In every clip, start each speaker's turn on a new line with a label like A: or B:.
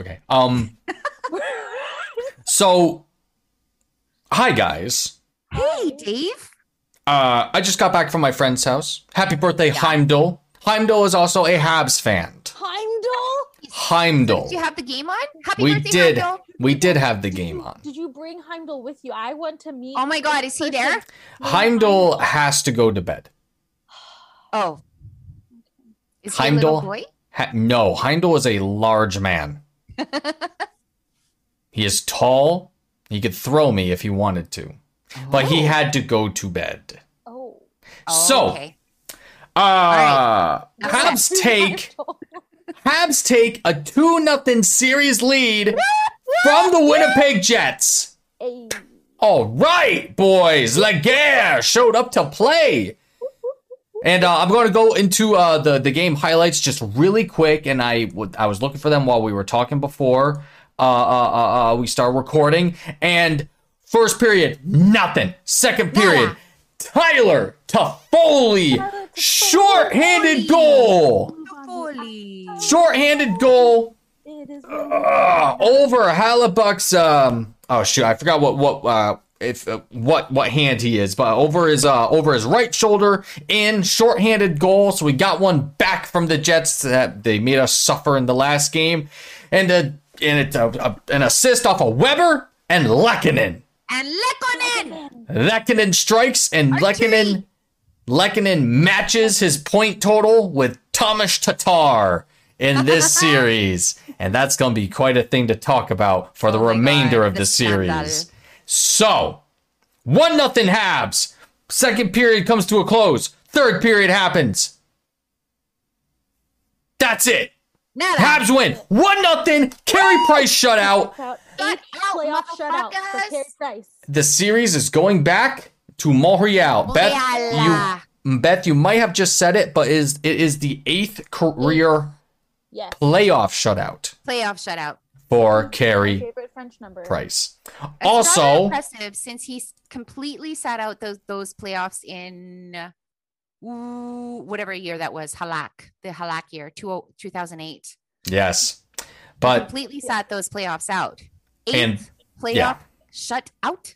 A: Okay. Um. so, hi guys.
B: Hey, Dave.
A: Uh, I just got back from my friend's house. Happy birthday, Heimdall. Heimdall is also a Habs fan.
C: Heimdall?
A: Heimdall.
B: Did you have the game on? Happy
A: We
B: birthday,
A: did.
B: Heimdall.
A: We did have the
C: Did
A: game
C: you-
A: on.
C: Did you bring Heimdall with you? I want to meet.
B: Oh my God, is he there?
C: named
A: Heimdall has to go to bed.
B: Oh. Is he a
A: Heimdall?
B: little boy?
A: Ha- no, Heimdall is a large man. he is tall. He could throw me if he wanted to, but he had to go to bed.
C: Oh.
B: Oh,
A: so,
B: okay.
A: uh,
B: Okay.
A: Habs take Habs take a two nothing series lead from the Winnipeg Jets.
C: Hey.
A: All right, boys, Laguerre showed up to play. And uh, I'm going to go into uh, the the game highlights just really quick. And I I was looking for them while we were talking before uh, uh, uh, uh, we start recording. And first period, nothing. Second period, Tyler Toffoli, short-handed goal,
B: Holy.
A: short-handed goal. Over Hellebuyck's um oh shoot I forgot what what uh if uh, what what hand he is but over his uh over his right shoulder in shorthanded goal so we got one back from the Jets that they made us suffer in the last game and uh, and it's uh, uh, an assist off of Weber and Lehkonen
B: And Lehkonen.
A: Lehkonen strikes and Lehkonen Lehkonen matches his point total with Thomas Tatar in this series. And that's going to be quite a thing to talk about for the
B: Oh
A: remainder
B: God,
A: of the,
B: series. scandal.
A: Series. So, 1 nothing Habs. Second period comes to a close. Third period happens. That's it.
B: Nada.
A: Habs win. 1 nothing. Carey Price shutout.
C: About
B: Shut
C: eight
B: out,
C: playoff shutouts for. Carey Price.
A: The series is going back to Montreal. Beth, you Beth, you might have just said it, but is it is the eighth career
C: Yes.
A: playoff shutout
B: Playoff shutout.
A: for
C: My
A: Carey
C: favorite French number.
A: Price.
B: Rather
A: Also,
B: impressive since he's completely sat out those those playoffs in ooh, whatever year that was, Halak, the Halak year, two, 2008.
A: yes, but he
B: completely sat those playoffs out. Eighth
A: And-
B: playoff
A: yeah.
B: shut out.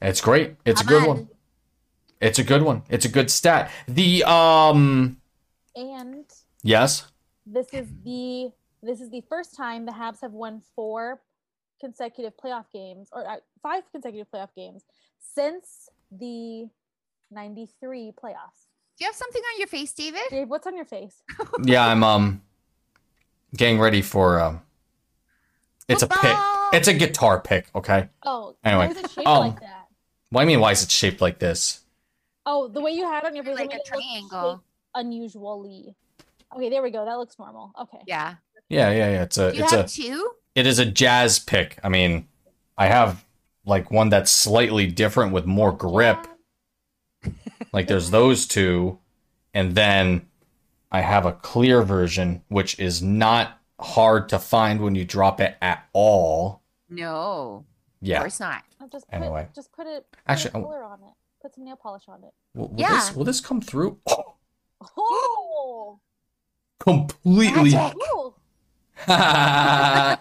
A: it's great. It's a good
B: on.
A: one. It's a good one. It's a good stat. The um,
C: And
A: yes,
C: this is the this is the first time the Habs have won four consecutive playoff games or uh, five consecutive playoff games since the 93 playoffs.
B: Do you have something on your face, David?
C: Dave, what's on your face?
A: yeah, I'm um, getting ready for um, it's a pick. It's a guitar pick. Okay.
C: Oh,
A: Anyway,
C: why is it shaped
A: um,
C: like that?
A: What do mean? Why is it shaped like this?
C: Oh, the way you had it on your face
B: Like a triangle.
C: unusually. Okay, there we go. That looks normal. Okay.
B: Yeah.
A: Yeah, yeah, yeah. It's a
B: Do you
A: it's
B: have
A: a
B: two?
A: It is a jazz pick. I mean, I have like one that's slightly different with more grip. Like there's those two, and then I have a clear version, which is not hard to find when you drop it at all.
B: No. Of
A: Yeah.
B: course not.
C: I'll just put,
A: Anyway.
C: just put it. Put
A: Actually,
C: a
A: I-
C: color on it. Put some nail polish on it.
A: Will, will
B: Yeah.
A: this will this come through?
C: Oh,
A: completely.
B: Magic.
C: Ooh.
A: wow.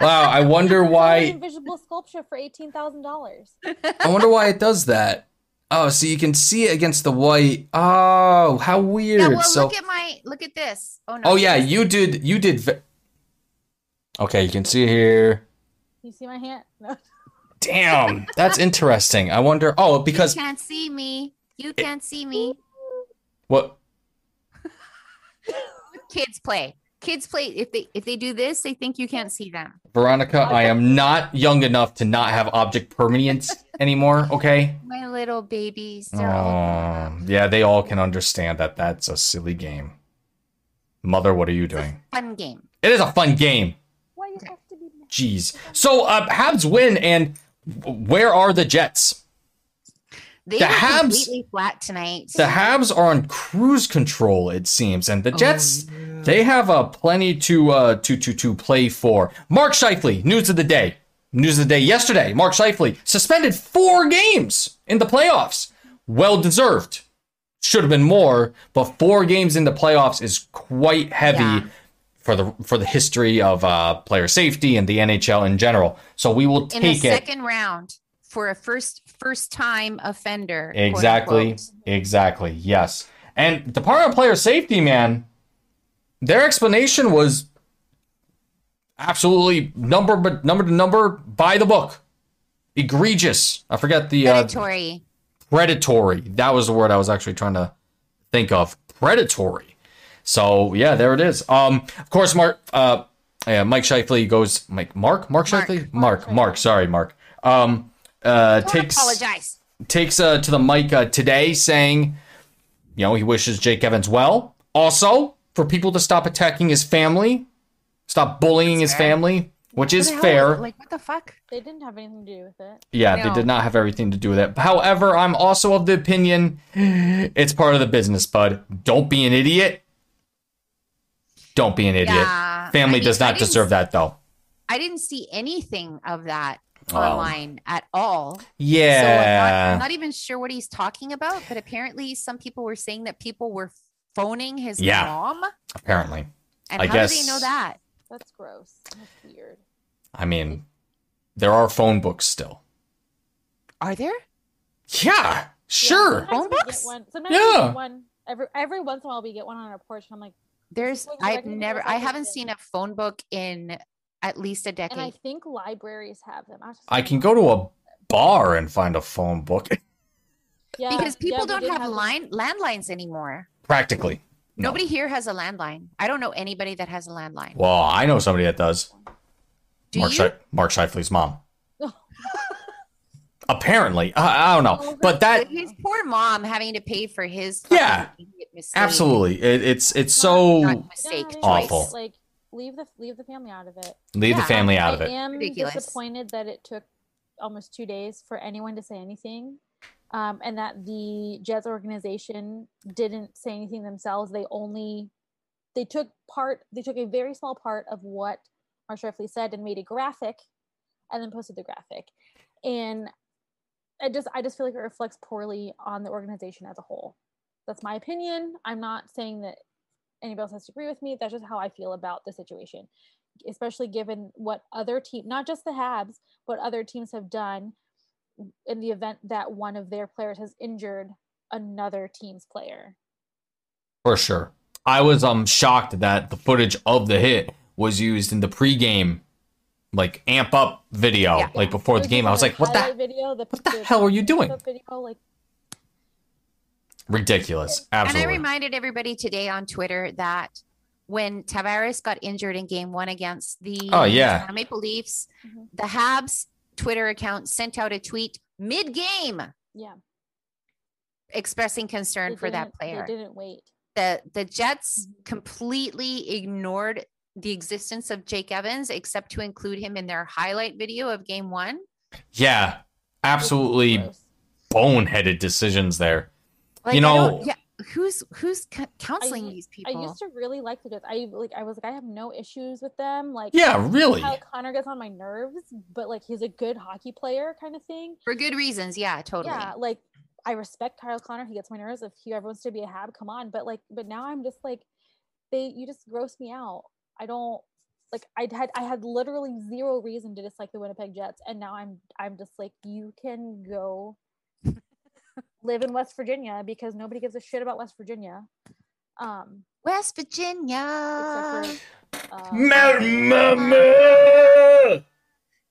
A: I wonder
C: An
A: why.
C: invisible sculpture for eighteen thousand dollars.
A: I wonder why it does that. Oh, so you can see it against the white. Oh, how weird.
B: Yeah, well,
A: so
B: look at my look at this. Oh no.
A: Oh yeah, you did. You did. ve- Okay, you can see here.
C: You see my hand? No.
A: Damn, that's interesting. I wonder. Oh, because
B: you can't see me. You can't see me.
A: what?
B: Kids play. Kids play. If they if they do this, they think you can't see them.
A: Veronica, I am not young enough to not have object permanence anymore. Okay.
B: My little babies.
A: Oh, yeah, they all can understand that that's a silly game. Mother, what are you doing?
B: fun game.
A: It is a fun game.
C: Why you have to be?
A: Jeez. So, uh, Habs win, and where are the Jets?
B: They
A: The
B: were
A: Habs-
B: completely flat tonight.
A: The Habs are on cruise control, it seems, and
B: Oh,
A: the Jets they have uh, plenty to uh, to to to play for. Mark Scheifele, news of the day, news of the day yesterday. Mark Scheifele suspended four games in the playoffs. Well deserved. Should have been more, but four games in the playoffs is quite heavy
B: Yeah.
A: for the for the history of uh, player safety and the NHL in general. So we will take
B: In the
A: it
B: second round for a first first time offender.
A: exactly, exactly. Yes, and Department of Player Safety, man, their explanation was absolutely number but number to number by the book. Egregious. I forget the uh,
B: Predatory.
A: predatory. That was the word I was actually trying to think of. Predatory. So yeah, there it is. Um, of course, Mark. Uh, yeah, Mike Scheifele goes. Mike, Mark, Mark
B: Mark.
A: Scheifele, Mark, Mark. Sorry, Mark. Um, uh, takes
B: apologize.
A: takes uh, to the mic uh, today, saying, you know, he wishes Jake Evans well. Also, for people to stop attacking his family, stop bullying
B: That's
A: his
B: fair.
A: family, which is
B: hell?
A: fair.
B: Like what the fuck?
C: They didn't have anything to do with it.
A: Yeah, they did not have everything to do with it. However, I'm also of the opinion it's part of the business, bud. Don't be an idiot. Don't be an idiot.
B: Yeah,
A: Family
B: I mean,
A: does not
B: didn't
A: deserve that, though.
B: I didn't see anything of that
A: Wow.
B: online at all. So I'm not,
A: Yeah.
B: I'm not even sure what he's talking about, but apparently some people were saying that people were phoning his
A: Yeah.
B: mom.
A: apparently.
B: And
A: I
B: how do they know that?
C: That's gross. That's weird.
A: I mean, there are phone books still.
B: Are there?
A: Yeah,
C: Yeah,
A: sure.
C: sometimes
B: Phone books?
C: one- Sometimes we
A: Yeah.
C: get one every every once in a while. We get one on our porch, and I'm like,
B: There's I've never I haven't seen a phone book in at least a decade.
C: and I think libraries have them. I,
A: I can go to a bar and find a phone book.
C: yeah,
B: because people
C: yeah,
B: don't
C: did
B: have line landlines anymore.
A: Practically. No.
B: Nobody here has a landline. I don't know anybody that has a landline.
A: Well, I know somebody that does.
B: Do
A: Mark,
B: you?
A: Shi- Mark Scheifele's mom. Oh. Apparently, I, I don't know,
C: Oh,
A: but that
B: his poor mom having to pay for his
A: Yeah,
B: mistake.
A: absolutely, it, it's it's so
B: Not
C: Yeah,
B: mistake
C: they-
B: choice.
A: Awful.
C: Like leave the leave the family out of it.
A: leave the family out of it.
C: I am
B: Ridiculous.
C: disappointed that it took almost two days for anyone to say anything, um, and that the Jets organization didn't say anything themselves. They only they took part. They took a very small part of what Mark Scheifele said and made a graphic, and then posted the graphic. And I just I just feel like it reflects poorly on the organization as a whole. That's my opinion. I'm not saying that anybody else has to agree with me. That's just how I feel about the situation, especially given what other team, not just the Habs, but other teams have done in the event that one of their players has injured another team's player.
A: For sure. I was um shocked that the footage of the hit was used in the pregame like amp up video
B: Yeah.
A: like before the game. I was like, what the
C: video, the,
A: what the hell are you doing?
C: Video, like,
A: ridiculous. Absolutely.
B: And I reminded everybody today on Twitter that when Tavares got injured in game one against the
A: Oh, yeah.
B: Maple Leafs,
C: Mhm.
B: the Habs Twitter account sent out a tweet mid game
C: yeah,
B: expressing concern
C: they
B: for that player.
C: They didn't wait.
B: The the Jets
C: Mhm.
B: completely ignored the existence of Jake Evans except to include him in their highlight video of game one.
A: yeah. Absolutely
C: gross.
A: boneheaded decisions there.
B: Like,
A: You
B: I
A: know-
B: yeah, who's who's counseling
C: u-
B: these people?
C: I used to really like the Jets. I like. I was like, I have no issues with them. Like,
A: Yeah, really.
C: Kyle Connor gets on my nerves, but like he's a good hockey player, kind of thing.
B: for good reasons, yeah, totally.
C: Yeah, like I respect Kyle Connor. He gets my nerves. If he ever wants to be a Hab, come on. But like, but now I'm just like, they you just gross me out. I don't like. I had I had literally zero reason to dislike the Winnipeg Jets, and now I'm I'm just like, you can go live in West Virginia because nobody gives a shit about West Virginia. Um,
B: West Virginia.
C: except for uh,
A: Mama,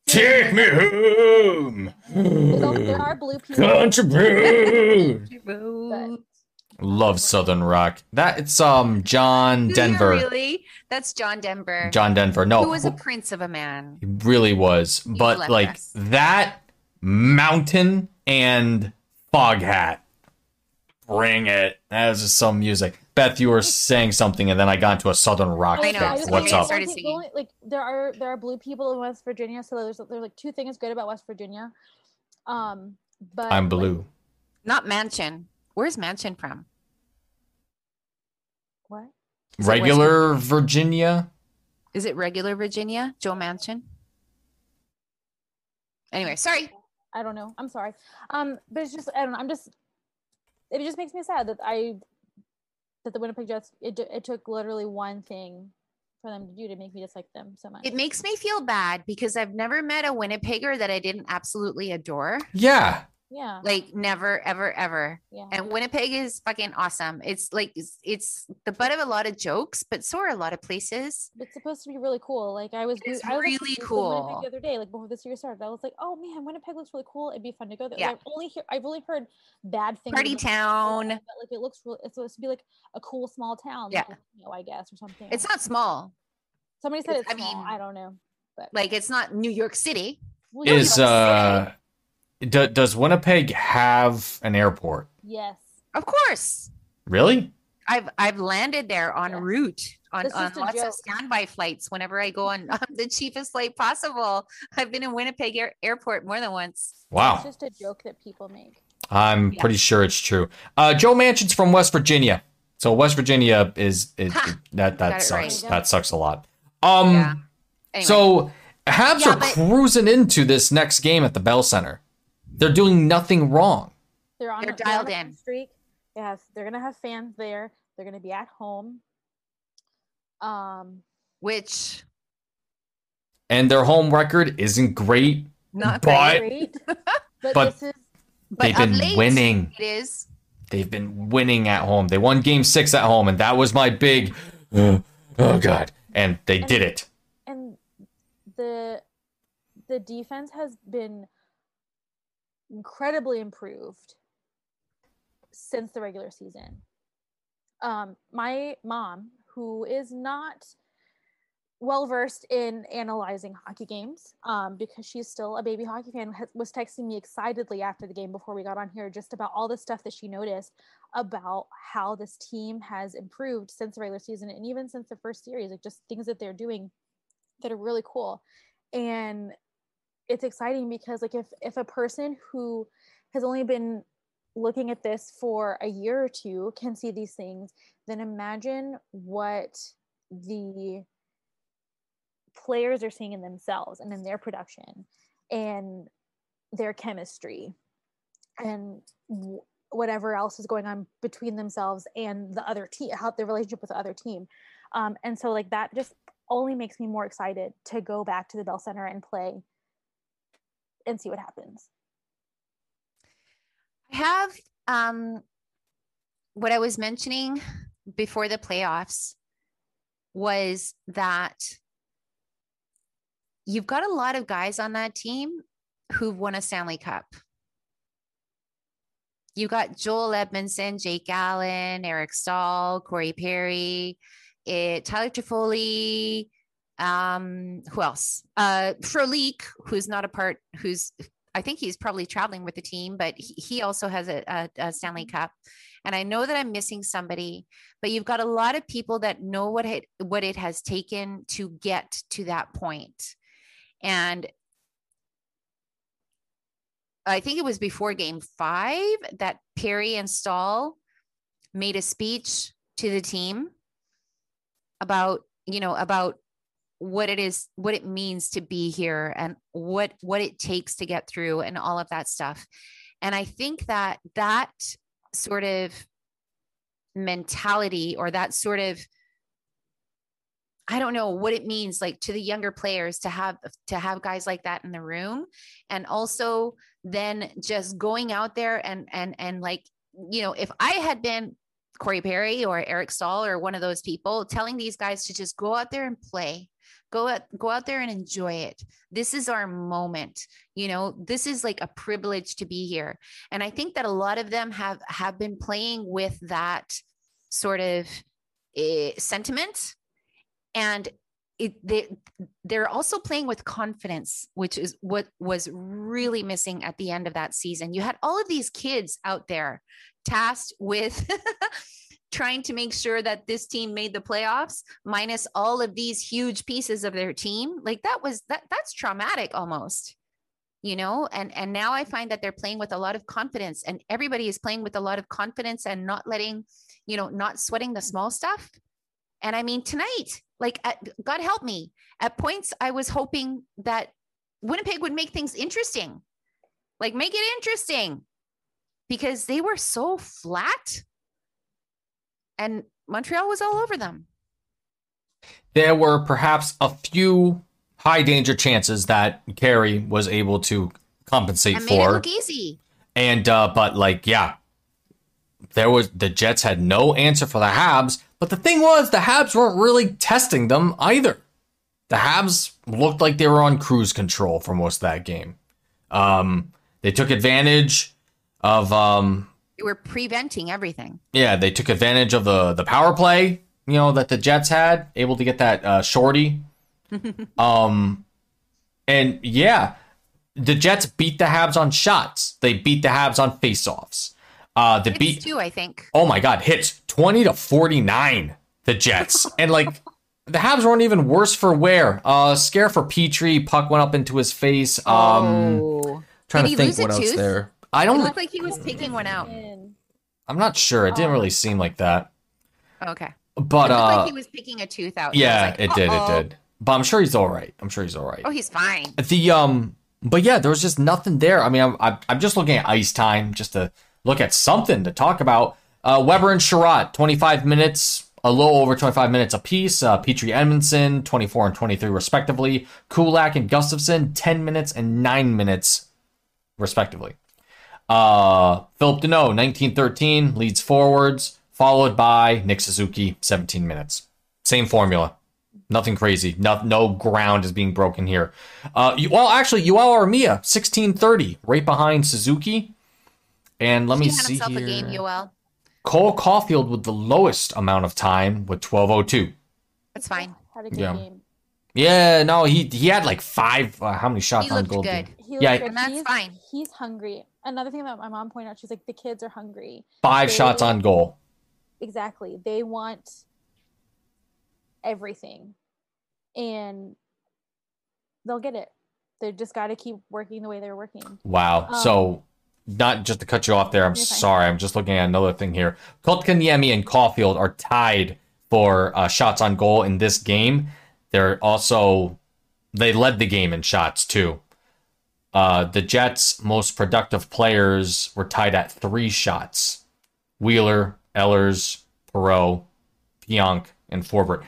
A: take me home.
C: there are blue people.
A: Country road. Love Southern Rock. That it's um John Denver.
B: Really? That's John Denver.
A: John Denver. No,
B: who was a prince of a man.
A: he really was. But like
B: us.
A: that mountain and fog hat. Bring it. That was just some music. Beth, you were saying something, and then I got into a Southern rock
B: I
A: thing.
B: know, I was
A: What's
B: gonna
A: up?
B: started singing.
C: only- like there are there are blue people in West Virginia, so there's there's like two things good about West Virginia. Um, but
A: I'm
C: like,
A: blue.
B: Not Manchin. Where's Manchin from?
C: what?
B: Is it
A: Regular Virginia.
B: Is it regular Virginia? Joe Manchin? Anyway, sorry.
C: I don't know. I'm sorry. Um, but it's just I don't know. I'm just it just makes me sad that I that the Winnipeg Jets it, it took literally one thing for them to do to make me dislike them so much.
B: It makes me feel bad because I've never met a Winnipegger that I didn't absolutely adore.
A: Yeah.
C: Yeah.
B: Like never, ever, ever.
C: yeah.
B: And Winnipeg is fucking awesome. It's like it's, it's the butt of a lot of jokes, but so are a lot of places.
C: it's supposed to be really cool. Like I was,
B: It's
C: I was
B: really
C: actually in Winnipeg
B: cool.
C: the other day, like before this year started. I was like, oh man, Winnipeg looks really cool. It'd be fun to go there.
B: Yeah.
C: Like, I've only hear, I've only heard bad things.
B: Party
C: about it,
B: town.
C: But like it looks really. It's supposed to be like a cool small town.
B: Yeah.
C: like, you know, I guess or something.
B: It's not small.
C: Somebody said
B: it's-
C: it's,
B: I
C: small.
B: mean,
C: I don't know. But
B: Like it's not New York City.
C: Well, you
A: Is
C: know,
A: uh do, does Winnipeg have an airport?
C: yes.
B: Of course.
A: Really?
B: I've I've landed there en
C: Yeah.
B: route on,
C: That's
B: on
C: just a
B: lots of
C: joke.
B: standby flights whenever I go on um, the cheapest flight possible. I've been in Winnipeg Air- Airport more than once.
A: Wow, it's
C: just a joke that people make.
A: I'm
B: Yeah.
A: pretty sure it's true. Uh Joe Manchin's from West Virginia. So West Virginia is, is that that
B: it right.
A: sucks. That sucks a lot. Um
B: yeah. Anyway,
A: So Habs
B: Yeah,
A: are
B: but-
A: cruising into this next game at the Bell Center. They're doing nothing wrong.
C: They're on.
B: They're
C: a-
B: dialed
C: on a
B: in.
C: Streak. They have. They're gonna have fans there. They're gonna be at home. Um.
B: which
A: And their home record isn't great.
B: not
A: But-
B: great,
C: Great. But,
A: But-
C: this is
B: but
A: They've
B: of
A: been
B: late,
A: winning.
B: It is.
A: They've been winning at home. They won game six at home, and that was my big oh, oh god. And they did it.
C: and the the defense has been incredibly improved since the regular season. Um, my mom, who is not well versed in analyzing hockey games, um, because she's still a baby hockey fan, was texting me excitedly after the game before we got on here, just about all the stuff that she noticed about how this team has improved since the regular season and even since the first series, like just things that they're doing that are really cool. And it's exciting because like if if a person who has only been looking at this for a year or two can see these things, then imagine what the players are seeing in themselves and in their production and their chemistry and w- whatever else is going on between themselves and the other team how their relationship with the other team. Um, and so like that just only makes me more excited to go back to the bell center and play and see what happens
B: I have um what I was mentioning before the playoffs was that you've got a lot of guys on that team who've won a Stanley Cup. You got Joel Edmundson, Jake Allen, Eric Staal, Corey Perry, eh, Tyler Toffoli, um, who else? Uh, Frolik, who's not a part, who's I think he's probably traveling with the team, but he, he also has a, a, a Stanley Cup. And I know that I'm missing somebody, but you've got a lot of people that know what it what it has taken to get to that point. And I think it was before game five that Perry and Staal made a speech to the team about, you know, about what it is what it means to be here and what what it takes to get through and all of that stuff. And i think that that sort of mentality or that sort of i don't know what it means like to the younger players to have to have guys like that in the room. And also then just going out there and and and like you know if i had been Corey Perry or Eric Staal or one of those people telling these guys to just go out there and play. Go out go out there and enjoy it. This is our moment. You know this is like a privilege to be here. And i think that a lot of them have have been playing with that sort of uh, sentiment. And it, they they're also playing with confidence which is what was really missing at the end of that season. You had all of these kids out there tasked with trying to make sure that this team made the playoffs minus all of these huge pieces of their team. Like that was that that's traumatic almost you know? And and now i find that they're playing with a lot of confidence and everybody is playing with a lot of confidence and not letting you know not sweating the small stuff and i mean tonight like at, god help me at points i was hoping that winnipeg would make things interesting like make it interesting because they were so flat and Montreal was all over them.
A: there were perhaps a few high danger chances that Carey was able to compensate
B: it
A: for.
B: look easy.
A: And uh but like yeah, there was the Jets had no answer for the Habs, but the thing was the Habs weren't really testing them either. The Habs looked like they were on cruise control for most of that game. Um they took advantage of um
B: They were preventing everything.
A: yeah, they took advantage of the the power play, you know, that the Jets had, able to get that uh, shorty. um, and yeah, the Jets beat the Habs on shots. They beat the Habs on faceoffs. Uh, the beat.
B: two, I think.
A: Oh my God, hits twenty to forty nine. The Jets and like. The Habs weren't even worse for wear. Uh, scare for Petry. Puck went up into his face. Um,
B: oh.
A: trying
B: Did
A: to think what else
B: tooth?
A: there. I don't.
B: looked like he was taking one out.
A: I'm not sure. It didn't
C: Oh.
A: really seem like that.
B: Okay.
A: But uh,
B: like he was picking a tooth out.
A: Yeah,
B: like,
A: it did. It did. But I'm sure he's all right. I'm sure he's all right.
B: Oh, he's fine.
A: The um, but yeah, there was just nothing there. I mean, I'm, I'm just looking at ice time just to look at something to talk about. Uh, Weber and Chiarot, 25 minutes, a little over 25 minutes apiece. Uh, Petry Edmundson, 24 and 23 respectively. Kulak and Gustafsson, 10 minutes and 9 minutes respectively. Uh, Phillip Danault, 1913, leads forwards, followed by Nick Suzuki, 17 minutes. Same formula. Nothing crazy. No, no ground is being broken here. Uh, you, well, actually, Joel Armia, 1630, right behind Suzuki. And let me
B: he had
A: see
B: himself
A: here.
B: a game, Joel.
A: Cole Caufield with the lowest amount of time with 1202.
B: That's fine.
C: Had a good
A: Yeah.
C: game.
A: Yeah, no, he he had like five. Uh, how many shots
B: He
A: on goal?
B: good.
A: did-
C: He
A: Yeah,
C: good.
B: And that's
C: he's,
B: fine.
C: He's hungry. Another thing that my mom pointed out, she's like, the kids are hungry.
A: Five
C: They-
A: shots on goal.
C: Exactly. They want everything. And they'll get it. They just got to keep working the way they're working.
A: Wow.
C: Um,
A: so, not just to cut you off there, I'm
C: You're fine.
A: sorry. I'm just looking at another thing here. Kotkaniemi and Caufield are tied for uh, shots on goal in this game. They're also they led the game in shots too. Uh, the Jets' most productive players were tied at three shots: Wheeler, Ehlers, Perreault, Pionk, and Forbort,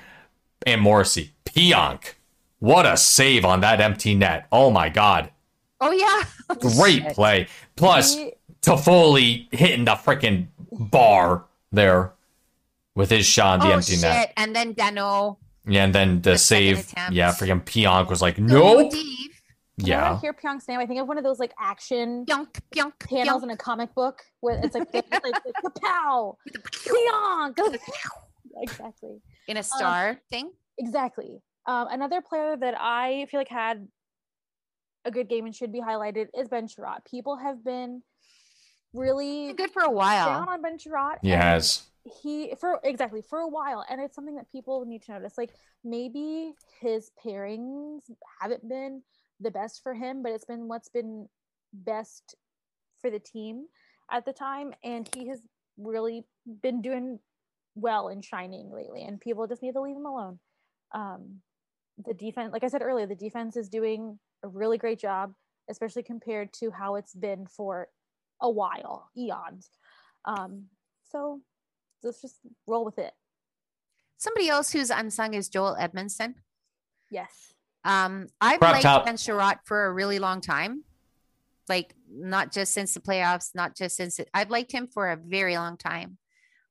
A: and Morrissey. Pionk, what a save on that empty net! Oh my God.
B: Oh yeah.
A: Great
B: Shit.
A: play. Plus,
C: He-
A: Toffoli hitting the freaking bar there with his shot on the
B: oh
A: empty
B: shit!
A: net.
B: And then Danault.
A: Yeah, and then the,
B: The
A: save. Yeah, freaking Pionk was like,
B: So
A: nope.
B: deep.
C: Whenever I
A: Yeah.
C: hear Pionk's name, I think of one of those like action
B: Pyonk, pyonk,
C: panels
B: pyonk.
C: in a comic book where it's like, it's like, like kapow, Pyong. exactly.
B: in a star thing.
C: Exactly. Um, another player that I feel like had a good game and should be highlighted is Ben Chiarot. People have been really
B: Good for a
C: down
B: while.
C: on Ben Chiarot.
A: He has.
C: He for exactly for a while, and it's something that people need to notice. Like maybe his pairings haven't been the best for him, but it's been what's been best for the team at the time, and he has really been doing well and shining lately. And people just need to leave him alone. Um, the defense, like I said earlier, the defense is doing a really great job, especially compared to how it's been for a while, eons. Um, so let's just roll with it.
B: Somebody else who's unsung is Joel Edmundson.
C: Yes.
B: Um, I've
A: Crop
B: liked
A: top.
B: Ben Chiarot for a really long time. Like not just since the playoffs, not just since it, I've liked him for a very long time.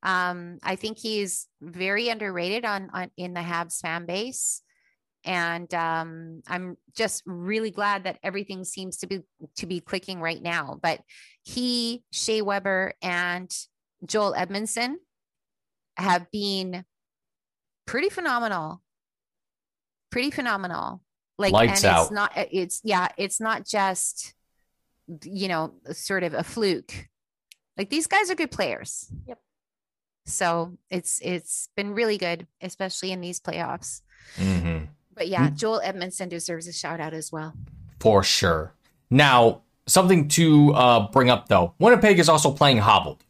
B: Um, I think he's very underrated on, on in the Habs fan base. And um, I'm just really glad that everything seems to be to be clicking right now. But he, Shea Weber, and Joel Edmundson have been pretty phenomenal. Pretty phenomenal. Like
A: Lights
B: and
A: out.
B: it's not it's yeah, it's not just you know, sort of a fluke. Like these guys are good players.
C: Yep.
B: So it's it's been really good, especially in these playoffs.
A: hmm
B: But yeah, Joel Edmundson deserves a shout out as well.
A: For sure. Now, something to uh, bring up though Winnipeg is also playing hobbled.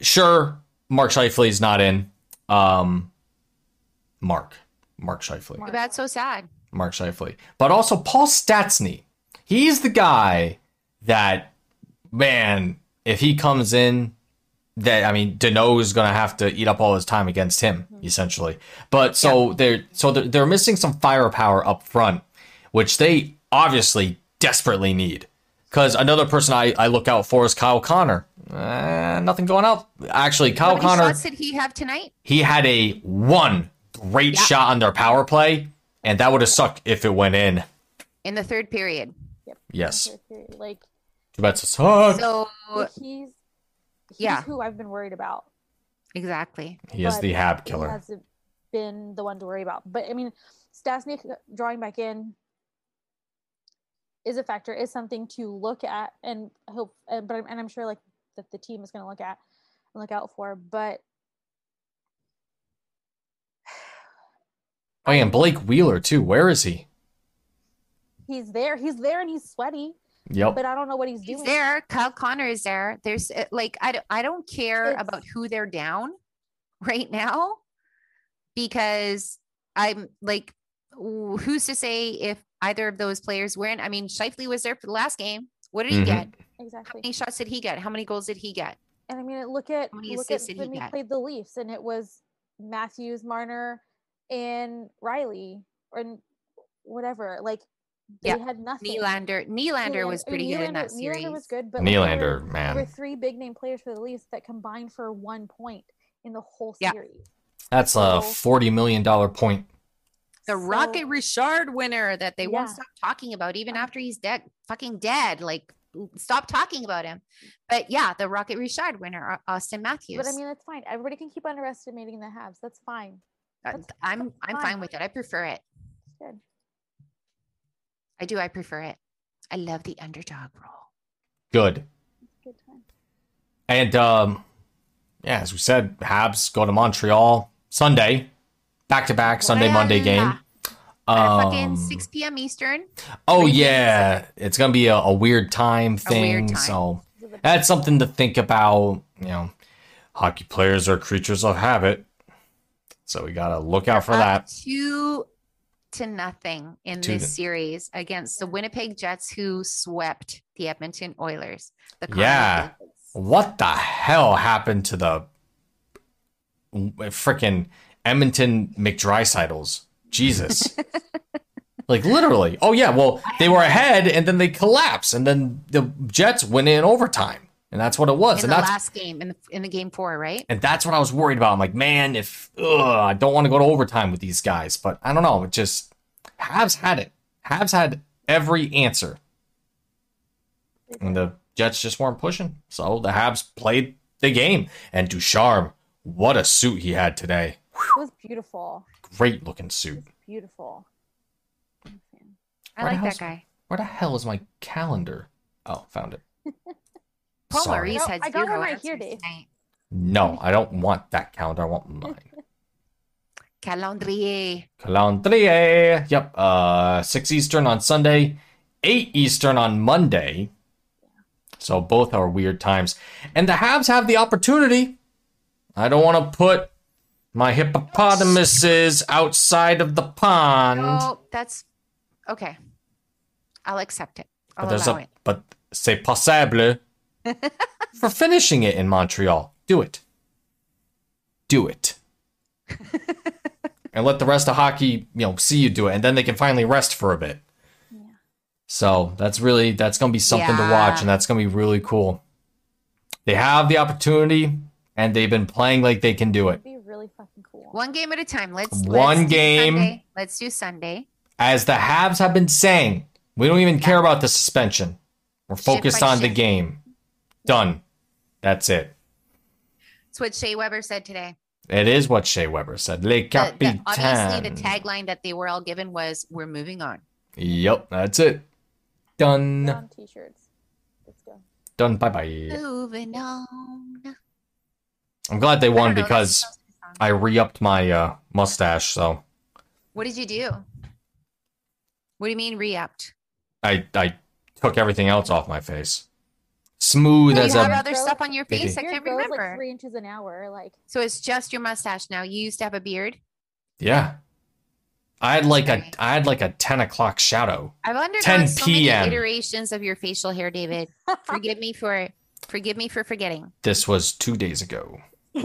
A: Sure, Mark Scheifele's not in. Um, Mark. Mark Scheifele.
B: Too bad, so sad.
A: Mark Scheifele, but also Paul Stastny. He's the guy that, man, if he comes in, that I mean, Danault is going to have to eat up all his time against him,
C: Mhm.
A: essentially. But so they're so they're, they're missing some firepower up front, which they obviously desperately need. Because another person I, I look out for is Kyle Connor. Uh, nothing going out. Actually, Kyle
B: How many
A: Connor
B: shots did he have tonight?
A: he had a one great
B: Yeah.
A: shot on their power play, and that would have sucked if it went in.
B: In the third period. Yep.
A: Yes,
C: Like,
A: too bad to suck.
B: So
C: he's, he's
B: Yeah.
C: who I've been worried about.
B: Exactly.
A: He is
C: but
A: the Hab
C: He
A: killer.
C: hasn't been the one to worry about. But I mean, Stastny drawing back in is a factor, is something to look at and hope. And, but I'm, and I'm sure like that the team is going to look at and look out for. But
A: Oh, yeah, and Blake Wheeler too. Where is he?
C: he's there. He's there, and he's sweaty.
A: Yep.
C: But I don't know what he's
B: He's
C: doing.
B: there. Kyle Connor is there. There's uh, like I don't I don't care
C: It's-
B: about who they're down right now because I'm like who's to say if either of those players win? I mean, Scheifele was there for the last game. What did he
A: Mhm.
B: get? How
C: Exactly.
B: many shots did he get? How many goals did he get?
C: And I mean, look at
B: How many
C: look at
B: assists did he
C: when we
B: get?
C: played the Leafs, and it was Matthews, Marner, and Rielly, or whatever. Like they
B: Yeah,
C: had nothing.
B: Nylander. Nylander was
C: I mean,
B: pretty good in that series.
C: Nylander was good, but like, there were- there were
A: man,
C: three big name players for the Leafs that combined for one point in the whole
B: Yeah.
C: series.
A: that's a forty million dollar point.
B: The
C: So-
B: Rocket Richard winner that they won't stop talking about even after he's dead, fucking dead. Like, stop talking about him. But yeah, the Rocket Richard winner, Auston Matthews.
C: But I mean, it's fine. Everybody can keep underestimating the Habs. That's fine.
B: Uh,
C: that's-
B: I'm
C: that's
B: I'm
C: fine.
B: fine with it. I prefer it.
C: It's good.
B: I do. I prefer it. I love the underdog role.
A: Good.
C: Good time.
A: And um, yeah, as we said, Habs go to Montreal Sunday, back to back Sunday Monday game.
B: At fucking
A: Um,
B: 6 p.m. Eastern.
A: Oh
B: games.
A: yeah, it's gonna be a, a weird time
B: A weird
A: thing.
B: time.
A: So
C: This is a-
A: that's something to think about. You know, hockey players are creatures of habit, so we gotta look out for
B: Up
A: that.
B: Two to nothing in this series against the Winnipeg Jets, who swept the Edmonton Oilers. The
A: Yeah. What the hell happened to the freaking Edmonton McDrysidles? Jesus. like literally. Oh yeah, well, they were ahead and then they collapsed and then the Jets went in overtime. And that's what it was.
B: in
A: and
B: the
A: that's
B: last game in the in the game four, right?
A: and that's what I was worried about. I'm like, man, if ugh, I don't want to go to overtime with these guys, but I don't know. It just Habs had it. Habs had every answer, and the Jets just weren't pushing. So the Habs played the game. And Ducharme, what a suit he had today!
C: It was beautiful.
A: Great looking
C: It
A: suit.
C: was beautiful. I'm a fan.
B: I
A: Where
B: like that guy.
A: Where the hell is my calendar? Oh, found it.
B: Paul
A: Sorry.
B: Maurice
C: No,
B: had
C: I got
B: zero
C: one right here,
B: answers
C: Dave.
B: tonight.
A: No, I don't want that calendar. I want mine.
B: Calendrier.
A: Calendrier. Yep. Uh, six Eastern on Sunday, eight Eastern on Monday. So both are weird times, and the Habs have the opportunity. I don't want to put my hippopotamuses outside of the pond.
B: No, that's okay. I'll accept it. I'll
A: but there's
B: allow
A: a
B: it.
A: but c'est possible for finishing it in Montreal. Do it. Do it. and let the rest of hockey, you know, see you do it, and then they can finally rest for a bit.
C: Yeah.
A: So that's really that's gonna be something to watch, and that's gonna be really cool. They have the opportunity, and they've been playing like they can do it.
C: It'd be really fucking cool.
B: One game at a time. Let's
A: One
B: let's do
A: game.
B: Sunday. Let's do Sunday.
A: As the Habs have been saying, we don't even care about the suspension. We're focused
B: by
A: on the game. Done. That's it.
B: That's what Shea Weber said today.
A: It is what Shea Weber said. Le
B: The- the-
A: Capitaine.
B: obviously, the tagline that they were all given was "We're moving on."
A: Yep, that's it. Done.
C: on t-shirts. Let's go.
A: Done. Bye bye.
B: Moving on.
A: I'm glad they won
B: don't know,
A: because
B: that's a song.
A: I re-upped my uh, mustache, so
B: what did you do? What do you mean re-upped?
A: I I took everything else off my face. Smooth
B: You
A: as
B: have
A: a
B: other stuff on your
A: Maybe.
B: face. I can't
C: grows
B: remember.
C: like three inches an hour. Like
B: So it's just your mustache now. You used to have a beard.
A: yeah. I had like
B: Okay.
A: a I had like a ten o'clock shadow.
B: I've undergone
A: 10
B: so many
A: PM.
B: iterations of your facial hair, David. Forgive me for Forgive me for forgetting.
A: This was two days ago.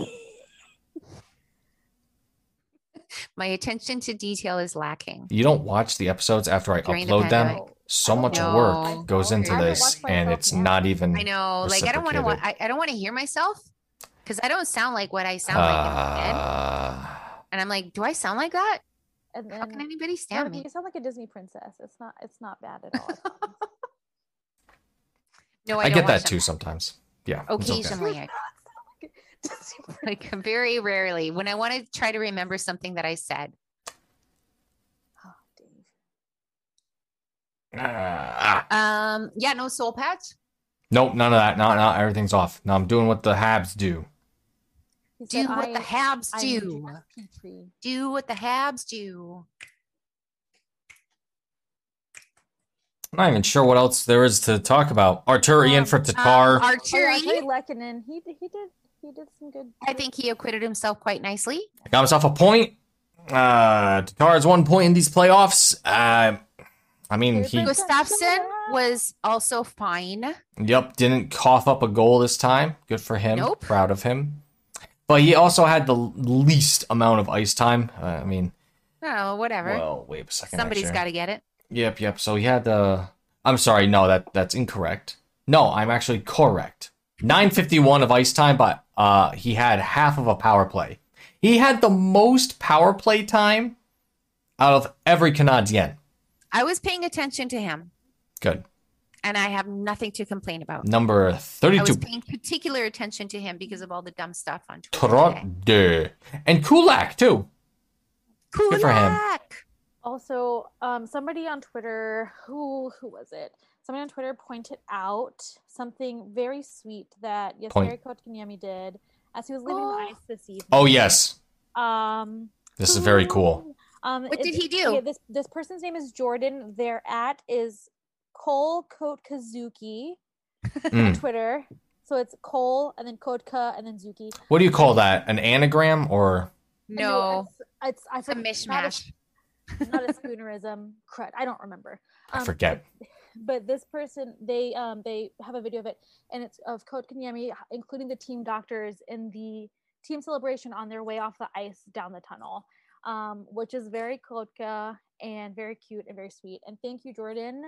B: My attention to detail is lacking.
A: You don't watch the episodes after I
B: During the
A: upload them.
B: Pandemic.
A: So much
B: No.
A: work goes into this, and it's
C: yet.
A: not even.
B: I know, like I don't want to.
A: Reciprocated.
B: I, I don't want to hear myself because I don't sound like what I sound like in.
A: Uh,
B: And I'm like, do I sound like that?
C: And
B: How can anybody
C: no,
B: stand me?
C: you sound like a Disney princess. It's not. It's not bad at all.
B: No, I,
A: I
B: don't
A: get that too
B: them.
A: sometimes. Yeah. it's okay.
B: Occasionally, I-
C: Disney
B: like very rarely when I want to try to remember something that I said.
C: Oh, Dave.
A: Ah.
B: Um, yeah, no soul patch.
A: Nope, none of that. No, no, everything's off. No, I'm doing what the Habs do.
C: He
B: Do
C: said,
B: what
C: "I-
B: the Habs
C: I
B: do. Do what the Habs do.
A: I'm not even sure what else there is to talk about. Arturian
C: Um,
A: for
B: Um,
A: Tatar.
C: Oh, yeah, Artturi, Artturi He he did he did some good.
B: I think he acquitted himself quite nicely.
A: got himself a point. Uh, Tatar has one point in these playoffs. Uh, I mean, he,
B: Gustafsson was also fine.
A: yep, didn't cough up a goal this time. Good for him.
B: Nope.
A: Proud of him. But he also had the least amount of ice time. Uh, I mean,
B: Oh, whatever.
A: well, wait a second.
B: Somebody's got to get it.
A: Yep, yep. So he had the. I'm sorry. No, that that's incorrect. No, I'm actually correct. 951 of ice time, but uh, he had half of a power play. He had the most power play time out of every Canadien.
B: I was paying attention to him,
A: Good.
B: and I have nothing to complain about.
A: Number 32.
B: I was
A: 32.
B: paying particular attention to him because of all the dumb stuff on Twitter. today.
A: And Kulak, too. Good for him.
C: Also, um, somebody on Twitter, who who was it? Somebody on Twitter pointed out something very sweet that
A: Point.
C: Jesperi Kotkaniemi did as he was leaving
B: Oh.
C: the ice this evening.
A: Oh, yes.
C: Um,
A: This is very cool.
C: Um,
B: What did he do?
C: okay, this this person's name is Jordan. Their at is Cole Coat Kazuki on
A: Mm.
C: Twitter. So it's Cole and then Kotka and then Zuki.
A: What do you call that? An anagram or.
B: No,
C: it's, it's
B: it's a mishmash.
C: Not a, not a spoonerism. Crud, I don't remember.
A: I
C: Um,
A: forget.
C: But this person, they um they have a video of it, and it's of Coach Kotkaniemi, including the team doctors in the team celebration on their way off the ice down the tunnel, um, which is very Kotka and very cute and very sweet. And thank you, Jordan,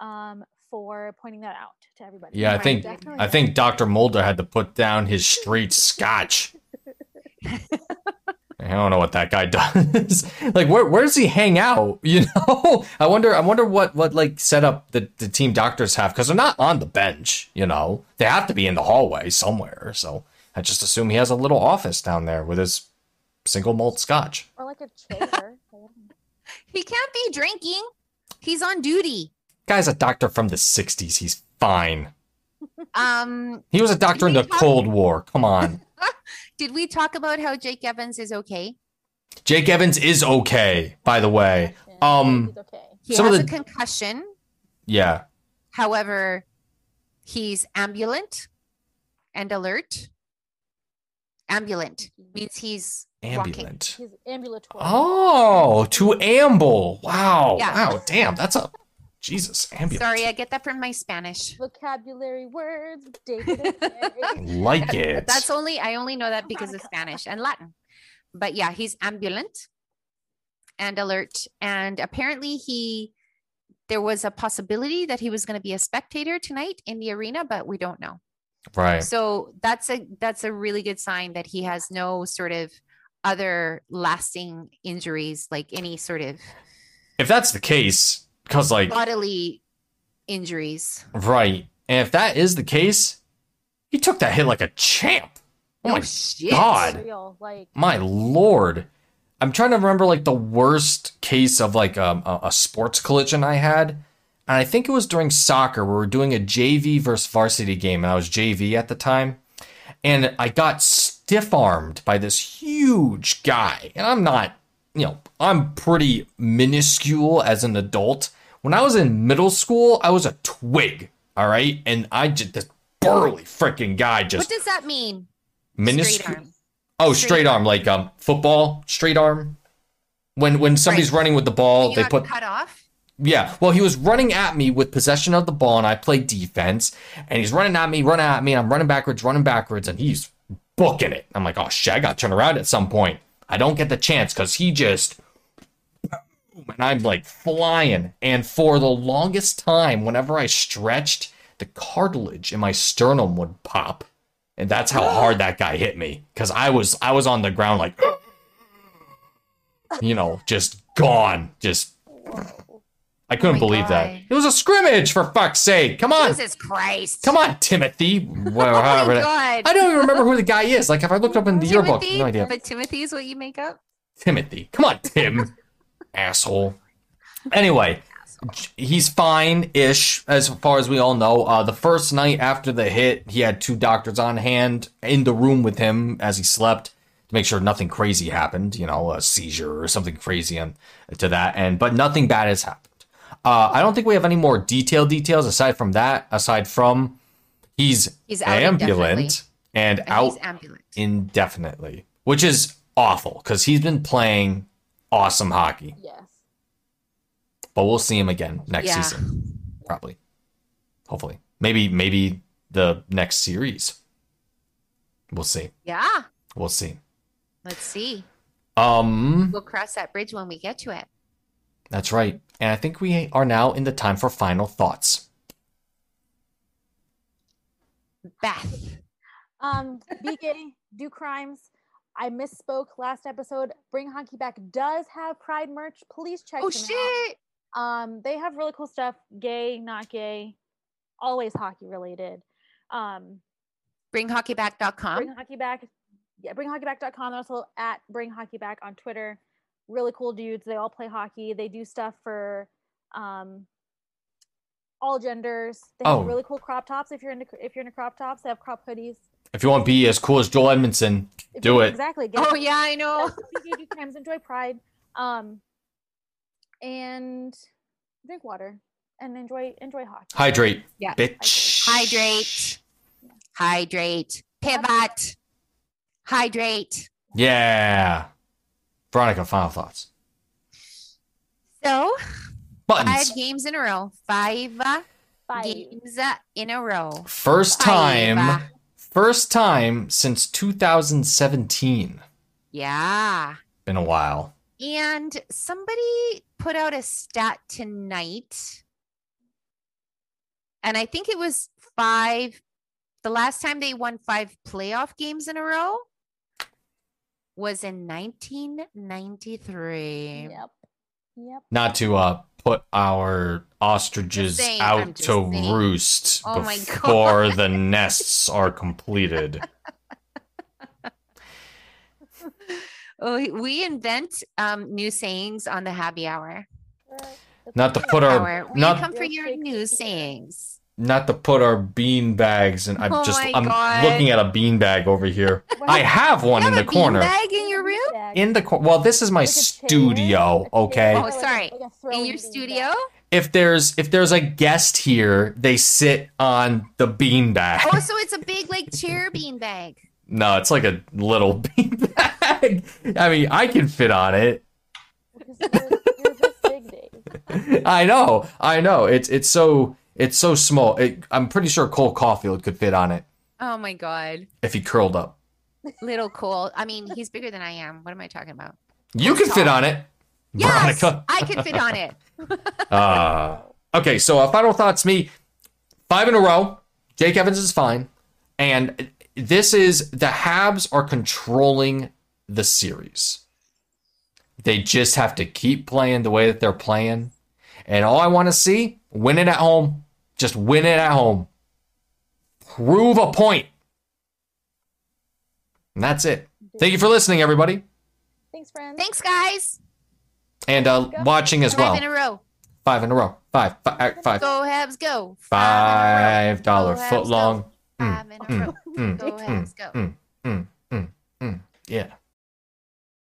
C: um, for pointing that out to everybody.
A: Yeah, I
B: Right.
A: think
C: Definitely
A: I think Dr. Mulder had to put down his straight scotch. I don't know what that guy does. like, where where does he hang out? You know, I wonder. I wonder what what like setup the the team doctors have because they're not on the bench. You know, they have to be in the hallway somewhere. So I just assume he has a little office down there with his single malt scotch.
C: or like a chair.
B: He can't be drinking. He's on duty.
A: Guy's a doctor from the '60s. He's fine.
B: Um,
A: He was a doctor in the Cold War. Come on.
B: did we talk about how Jake Evans is okay?
A: Jake Evans is okay, by the way. Um,
C: okay.
B: He
A: Some of
B: has a
A: the-
B: concussion.
A: Yeah.
B: However, he's ambulant and alert. Ambulant means he's walking.
A: Ambulant.
C: He's ambulatory.
A: Oh, to amble. Wow.
B: Yeah.
A: Wow. Damn. That's a Jesus. Ambulant.
B: Sorry, I get that from my Spanish.
C: Vocabulary words. David and
A: like it.
B: That's only I only know that because of Spanish and Latin. But yeah, he's ambulant and alert. And apparently he there was a possibility that he was going to be a spectator tonight in the arena, but we don't know.
A: right.
B: So that's a that's a really good sign that he has no sort of other lasting injuries, like any sort of
A: If that's the case, because like
B: bodily injuries.
A: right, and if that is the case, he took that hit like a champ. Oh
B: No
A: my
B: shit.
A: God.
C: Real, like
A: my lord. I'm trying to remember like the worst case of like um, a, a sports collision I had. And I think it was during soccer where we were doing a JV versus varsity game. And I was JV at the time. And I got stiff armed by this huge guy. And I'm not, you know, I'm pretty minuscule as an adult. When I was in middle school, I was a twig. All right. And I just, this burly freaking guy just.
B: What does that mean?
A: minuscule. Oh,
B: Straight
A: straight arm, like um football, straight arm. When when somebody's
B: Right.
A: running with the ball, they put
B: cut off.
A: Yeah, well, he was running at me with possession of the ball, and I played defense. And he's running at me, running at me, and I'm running backwards, running backwards, and he's booking it. I'm like, oh shit, I got to turn around at some point. I don't get the chance because he just, and I'm like flying. And for the longest time, whenever I stretched, the cartilage in my sternum would pop, and that's how hard that guy hit me. Because I was, I was on the ground like, you know, just gone, just. I couldn't
B: my
A: believe that. It was a scrimmage, for fuck's sake. Come on.
B: Jesus Christ.
A: Come on, Timothy. Well,
B: Oh my God.
A: I don't even remember who the guy is. Like, if I looked up in the yearbook, no idea.
B: But Timothy is what you make up?
A: Timothy. Come on, Tim. Asshole. Anyway, he's fine ish, as far as we all know. Uh, the first night after the hit, he had two doctors on hand in the room with him as he slept to make sure nothing crazy happened, you know, a seizure or something crazy on, to that. end. but nothing bad has happened. Uh, I don't think we have any more detailed details aside from that. Aside from he's,
B: He's out
A: ambulant and
B: And
A: out
B: He's ambulant.
A: indefinitely, which is awful because he's been playing awesome hockey.
C: Yes.
A: But we'll see him again next
B: Yeah.
A: season, probably, hopefully, maybe maybe the next series. We'll see.
B: Yeah.
A: We'll see.
B: Let's see.
A: Um,
B: We'll cross that bridge when we get to it.
A: That's right. And I think we are now in the time for final thoughts.
B: Beth.
C: Um, be gay, do crimes. I misspoke last episode. Bring Hockey Back does have Pride merch. Please check
B: Oh,
C: them
B: shit.
C: out. Um, they have really cool stuff. Gay, not gay, always hockey related. Um,
B: Bringhockeyback.com.
C: bring hockey back. Yeah, bringhockeyback.com. They're also at Bring Hockey Back on Twitter. Really cool dudes. They all play hockey. They do stuff for um, all genders. They have
A: Oh.
C: really cool crop tops. If you're into if you're into crop tops, they have crop hoodies.
A: If you want to be as cool as Joel Edmundson,
C: If
A: Do it.
C: Exactly. Get
B: Oh, yeah, I know.
C: Be do crimes, enjoy pride, um, and drink water and enjoy enjoy hockey.
A: hydrate,
B: Yeah.
A: bitch.
B: Hydrate. Hydrate. Pivot. Hydrate.
A: Yeah. Veronica, final thoughts.
B: So,
A: Buttons.
B: five games in a row. Five uh,
C: Bye.
B: games uh, in a row.
A: First
B: Five.
A: time, first time since 2017.
B: Yeah.
A: Been a while.
B: And somebody put out a stat tonight. And I think it was five. The last time they won five playoff games in a row was in 1993.
C: Yep. Yep.
A: Not to uh put our ostriches
B: saying,
A: out to
B: saying.
A: roost
B: Oh
A: before the nests are completed.
B: Oh, we invent um, new sayings on the happy hour.
A: Not to
C: okay.
A: put our
B: Hour. We
A: not
B: come for your new sayings.
A: Not to put our bean bags and I'm
B: Oh
A: just I'm
B: God.
A: looking at a bean bag over here.
C: What
A: I have one
B: You
A: in
B: have
A: the
B: a
A: corner.
B: beanbag in your room?
A: In the cor- well, this is my
C: Like
A: studio, okay?
C: chair,
B: Oh,
C: like a- oh,
B: sorry.
C: like a
B: In your studio?
C: bag.
A: If there's if there's a guest here, they sit on the bean bag.
B: Oh, so it's a big like chair bean bag.
A: No, it's like a little bean bag. I mean, I can fit on it.
C: Because you're, you're this big, Dave.
A: I know, I know. It's it's so it's so small. It, I'm pretty sure Cole Caufield could fit on it
B: Oh my god.
A: if he curled up.
B: Little Cole. I mean, he's bigger than I am. What am I talking about?
A: You could fit on it,
B: Yes,
A: Veronica.
B: I could fit on it.
A: Uh, okay, so uh, final thoughts. Me, five in a row. Jake Evans is fine, and this is the Habs are controlling the series. They just have to keep playing the way that they're playing, and all I want to see win it at home. Just win it at home. Prove a point. And that's it. Thank you for listening, everybody,
C: Thanks, friends.
B: Thanks, guys.
A: and uh, watching as well.
B: Five
A: well.
B: in a row.
A: Five in a row. Five, five, uh, five.
B: Go Habs, go.
A: Five dollar foot long.
B: Five in a row. Go Habs, go.
A: mm. Yeah.